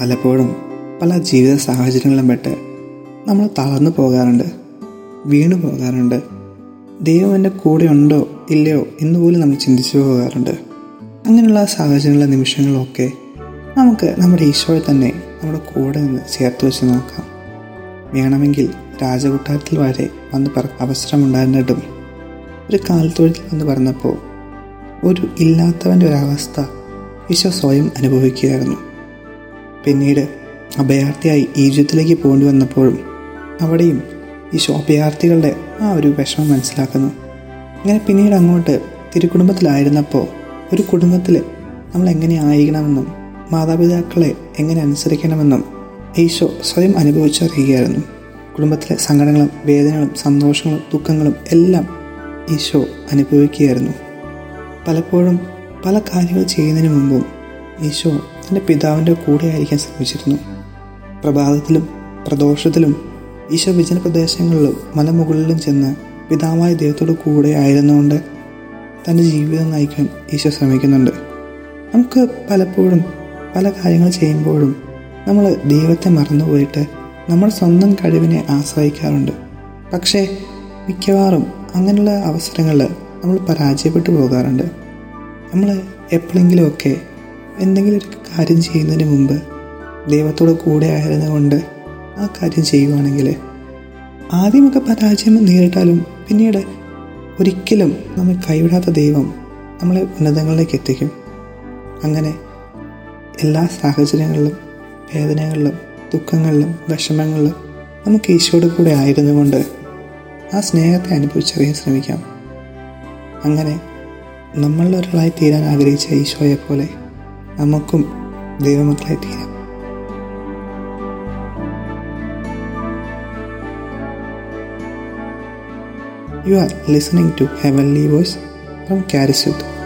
പലപ്പോഴും പല ജീവിത സാഹചര്യങ്ങളും പെട്ട് നമ്മൾ തളർന്നു പോകാറുണ്ട് വീണു പോകാറുണ്ട്. ദൈവം എന്റെ കൂടെ ഉണ്ടോ ഇല്ലയോ എന്ന് പോലും നമ്മൾ ചിന്തിച്ചു പോകാറുണ്ട്. അങ്ങനെയുള്ള സാഹചര്യങ്ങളിലെ നിമിഷങ്ങളൊക്കെ നമുക്ക് നമ്മുടെ ഈശോയെ തന്നെ നമ്മുടെ കൂടെ നിന്ന് ചേർത്ത് വെച്ച് നോക്കാം. വേണമെങ്കിൽ രാജകൊട്ടാരത്തിൽ വരെ വന്ന് പറ അവസരമുണ്ടായിരുന്നിട്ടും ഒരു കാൽത്തൊഴുത്തിൽ വന്ന് പറഞ്ഞപ്പോൾ ഒരു ഇല്ലാത്തവന്റെ ഒരവസ്ഥ ഈശോ സ്വയം അനുഭവിക്കുകയായിരുന്നു. പിന്നീട് അഭയാർത്ഥിയായി ഈജിപ്തിലേക്ക് പോകേണ്ടി വന്നപ്പോഴും അവിടെയും ഈ അഭയാർത്ഥികളുടെ ആ ഒരു വിഷമം മനസ്സിലാക്കുന്നു. അങ്ങനെ പിന്നീട് അങ്ങോട്ട് തിരുക്കുടുംബത്തിലായിരുന്നപ്പോൾ ഒരു കുടുംബത്തിൽ നമ്മൾ എങ്ങനെ ആയിരിക്കണമെന്നും മാതാപിതാക്കളെ എങ്ങനെ അനുസരിക്കണമെന്നും ഈശോ സ്വയം അനുഭവിച്ചറിയുകയായിരുന്നു. കുടുംബത്തിലെ സങ്കടങ്ങളും വേദനകളും സന്തോഷങ്ങളും ദുഃഖങ്ങളും എല്ലാം ഈശോ അനുഭവിക്കുകയായിരുന്നു. പലപ്പോഴും പല കാര്യങ്ങൾ ചെയ്യുന്നതിന് മുമ്പും ഈശോ തന്റെ പിതാവിന്റെ കൂടെ ആയിരിക്കാൻ ശ്രമിച്ചിരുന്നു. പ്രഭാതത്തിലും പ്രദോഷത്തിലും ഈശോ വിജന പ്രദേശങ്ങളിലും മലമുകളിലും ചെന്ന് പിതാവായ ദൈവത്തോട് കൂടെ ആയിരുന്നുകൊണ്ട് തന്റെ ജീവിതം നയിക്കാൻ ഈശോ ശ്രമിക്കുന്നുണ്ട്. നമുക്ക് പലപ്പോഴും പല കാര്യങ്ങൾ ചെയ്യുമ്പോഴും നമ്മൾ ദൈവത്തെ മറന്നുപോയിട്ട് നമ്മൾ സ്വന്തം കഴിവിനെ ആശ്രയിക്കാറുണ്ട്. പക്ഷേ മിക്കവാറും അങ്ങനെയുള്ള അവസരങ്ങളിൽ നമ്മൾ പരാജയപ്പെട്ടു പോകാറുണ്ട്. നമ്മൾ എപ്പോഴെങ്കിലുമൊക്കെ എന്തെങ്കിലും ഒരു കാര്യം ചെയ്യുന്നതിന് മുമ്പ് ദൈവത്തോട് കൂടെ ആയിരുന്നുകൊണ്ട് ആ കാര്യം ചെയ്യുവാണെങ്കിൽ ആദ്യമൊക്കെ പരാജയം നേരിട്ടാലും പിന്നീട് ഒരിക്കലും നമ്മൾ കൈവിടാത്ത ദൈവം നമ്മളെ ഉന്നതങ്ങളിലേക്ക് എത്തിക്കും. അങ്ങനെ എല്ലാ സാഹചര്യങ്ങളിലും വേദനകളിലും ദുഃഖങ്ങളിലും വിഷമങ്ങളിലും നമുക്ക് ഈശോയുടെ കൂടെ ആയിരുന്നുകൊണ്ട് ആ സ്നേഹത്തെ അനുഭവിച്ചറിയാൻ ശ്രമിക്കാം. അങ്ങനെ നമ്മളിൽ ഒരാളായി തീരാൻ ആഗ്രഹിച്ച ഈശോയെപ്പോലെ പോലെ നമുക്കും ദൈവമക്കളെ തീരാം. You are listening to heavenly voice from Charis Youth